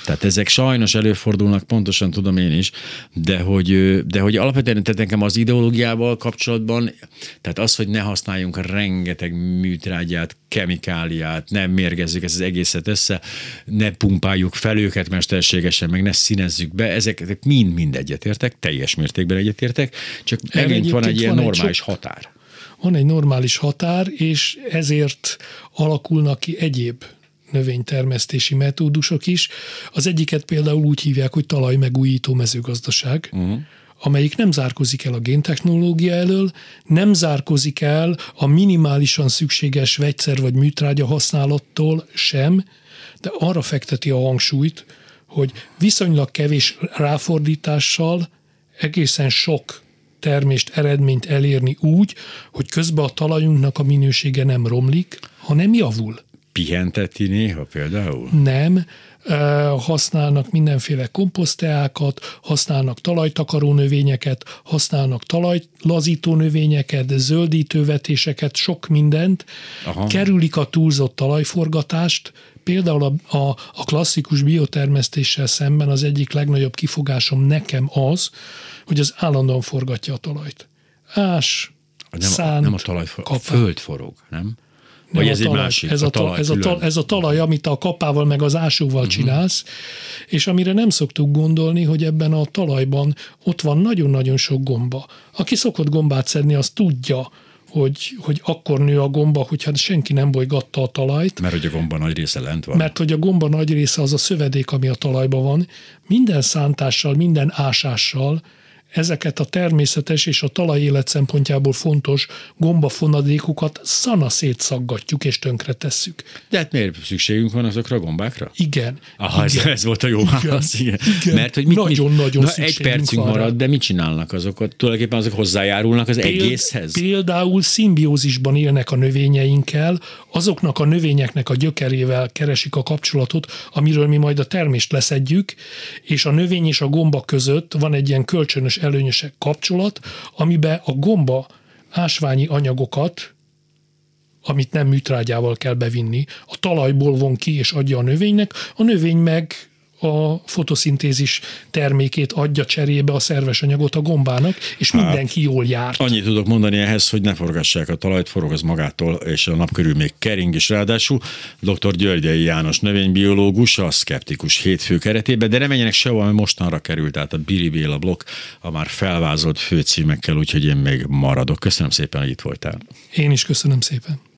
Tehát ezek sajnos előfordulnak, pontosan tudom én is, de hogy, de hogy alapvetően tehát nekem az ideológiával kapcsolatban, tehát az, hogy ne használjunk rengeteg műtrágyát, kemikáliát, nem mérgezzük ezt az egészet össze, ne pumpáljuk fel őket mesterségesen, meg ne színezzük be, ezek mind-mind egyetértek, teljes mértékben egyetértek, csak Erre megint van egy ilyen van egy normális sok- határ. Van egy normális határ, és ezért alakulnak ki egyéb növénytermesztési metódusok is. Az egyiket például úgy hívják, hogy talajmegújító mezőgazdaság, uh-huh. amelyik nem zárkozik el a géntechnológia elől, nem zárkozik el a minimálisan szükséges vegyszer vagy műtrágya használattól sem, de arra fekteti a hangsúlyt, hogy viszonylag kevés ráfordítással egészen sok termést, eredményt elérni úgy, hogy közben a talajunknak a minősége nem romlik, hanem javul. Pihenteti néha például? Nem, használnak mindenféle komposzteákat, használnak talajtakaró növényeket, használnak talajlazító növényeket, zöldítővetéseket, sok mindent, Aha. kerülik a túlzott talajforgatást, például a, a, a klasszikus biotermesztéssel szemben az egyik legnagyobb kifogásom nekem az, hogy az állandóan forgatja a talajt. Ás, nem, szánt, nem a talaj, a föld forog, nem? Vagy nem ez talaj, egy másik? Ez a, talaj, ez, a talaj, ez a talaj, amit a kapával meg az ásóval uh-huh. csinálsz, és amire nem szoktuk gondolni, hogy ebben a talajban ott van nagyon-nagyon sok gomba. Aki szokott gombát szedni, az tudja, hogy, hogy akkor nő a gomba, hogyha senki nem bolygatta a talajt. Mert hogy a gomba nagy része lent van. Mert hogy a gomba nagy része az a szövedék, ami a talajban van. Minden szántással, minden ásással ezeket a természetes és a talajélet szempontjából fontos gombafonadékokat szana szétszaggatjuk és tönkretesszük. De hát miért szükségünk van azokra a gombákra? Igen. Aha, igen. Ez, ez volt a jó igen, válasz. Igen. igen. Mert hogy mit, nagyon, mit, nagyon na, egy percünk van marad, de mit csinálnak azok? Tulajdonképpen azok hozzájárulnak az Péld- egészhez? Például szimbiózisban élnek a növényeinkkel, azoknak a növényeknek a gyökerével keresik a kapcsolatot, amiről mi majd a termést leszedjük, és a növény és a gomba között van egy ilyen kölcsönös előnyös kapcsolat, amiben a gomba ásványi anyagokat, amit nem műtrágyával kell bevinni, a talajból von ki és adja a növénynek, a növény meg a fotoszintézis termékét adja cserébe a szerves anyagot a gombának, és Hát, mindenki jól jár. Annyit tudok mondani ehhez, hogy ne forgassák a talajt, forog az magától, és a nap körül még kering is ráadásul. Dr. Györgyei János növénybiológus, a szkeptikus hétfő keretében, de ne menjenek sehova, mert mostanra került át a Biri Béla blokk a már felvázolt főcímekkel, úgyhogy én még maradok. Köszönöm szépen, hogy itt voltál. Én is köszönöm szépen.